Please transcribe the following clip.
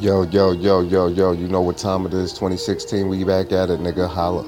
Yo, yo, yo, yo, yo, you know what time it is. 2016, we back at it, nigga. Holla.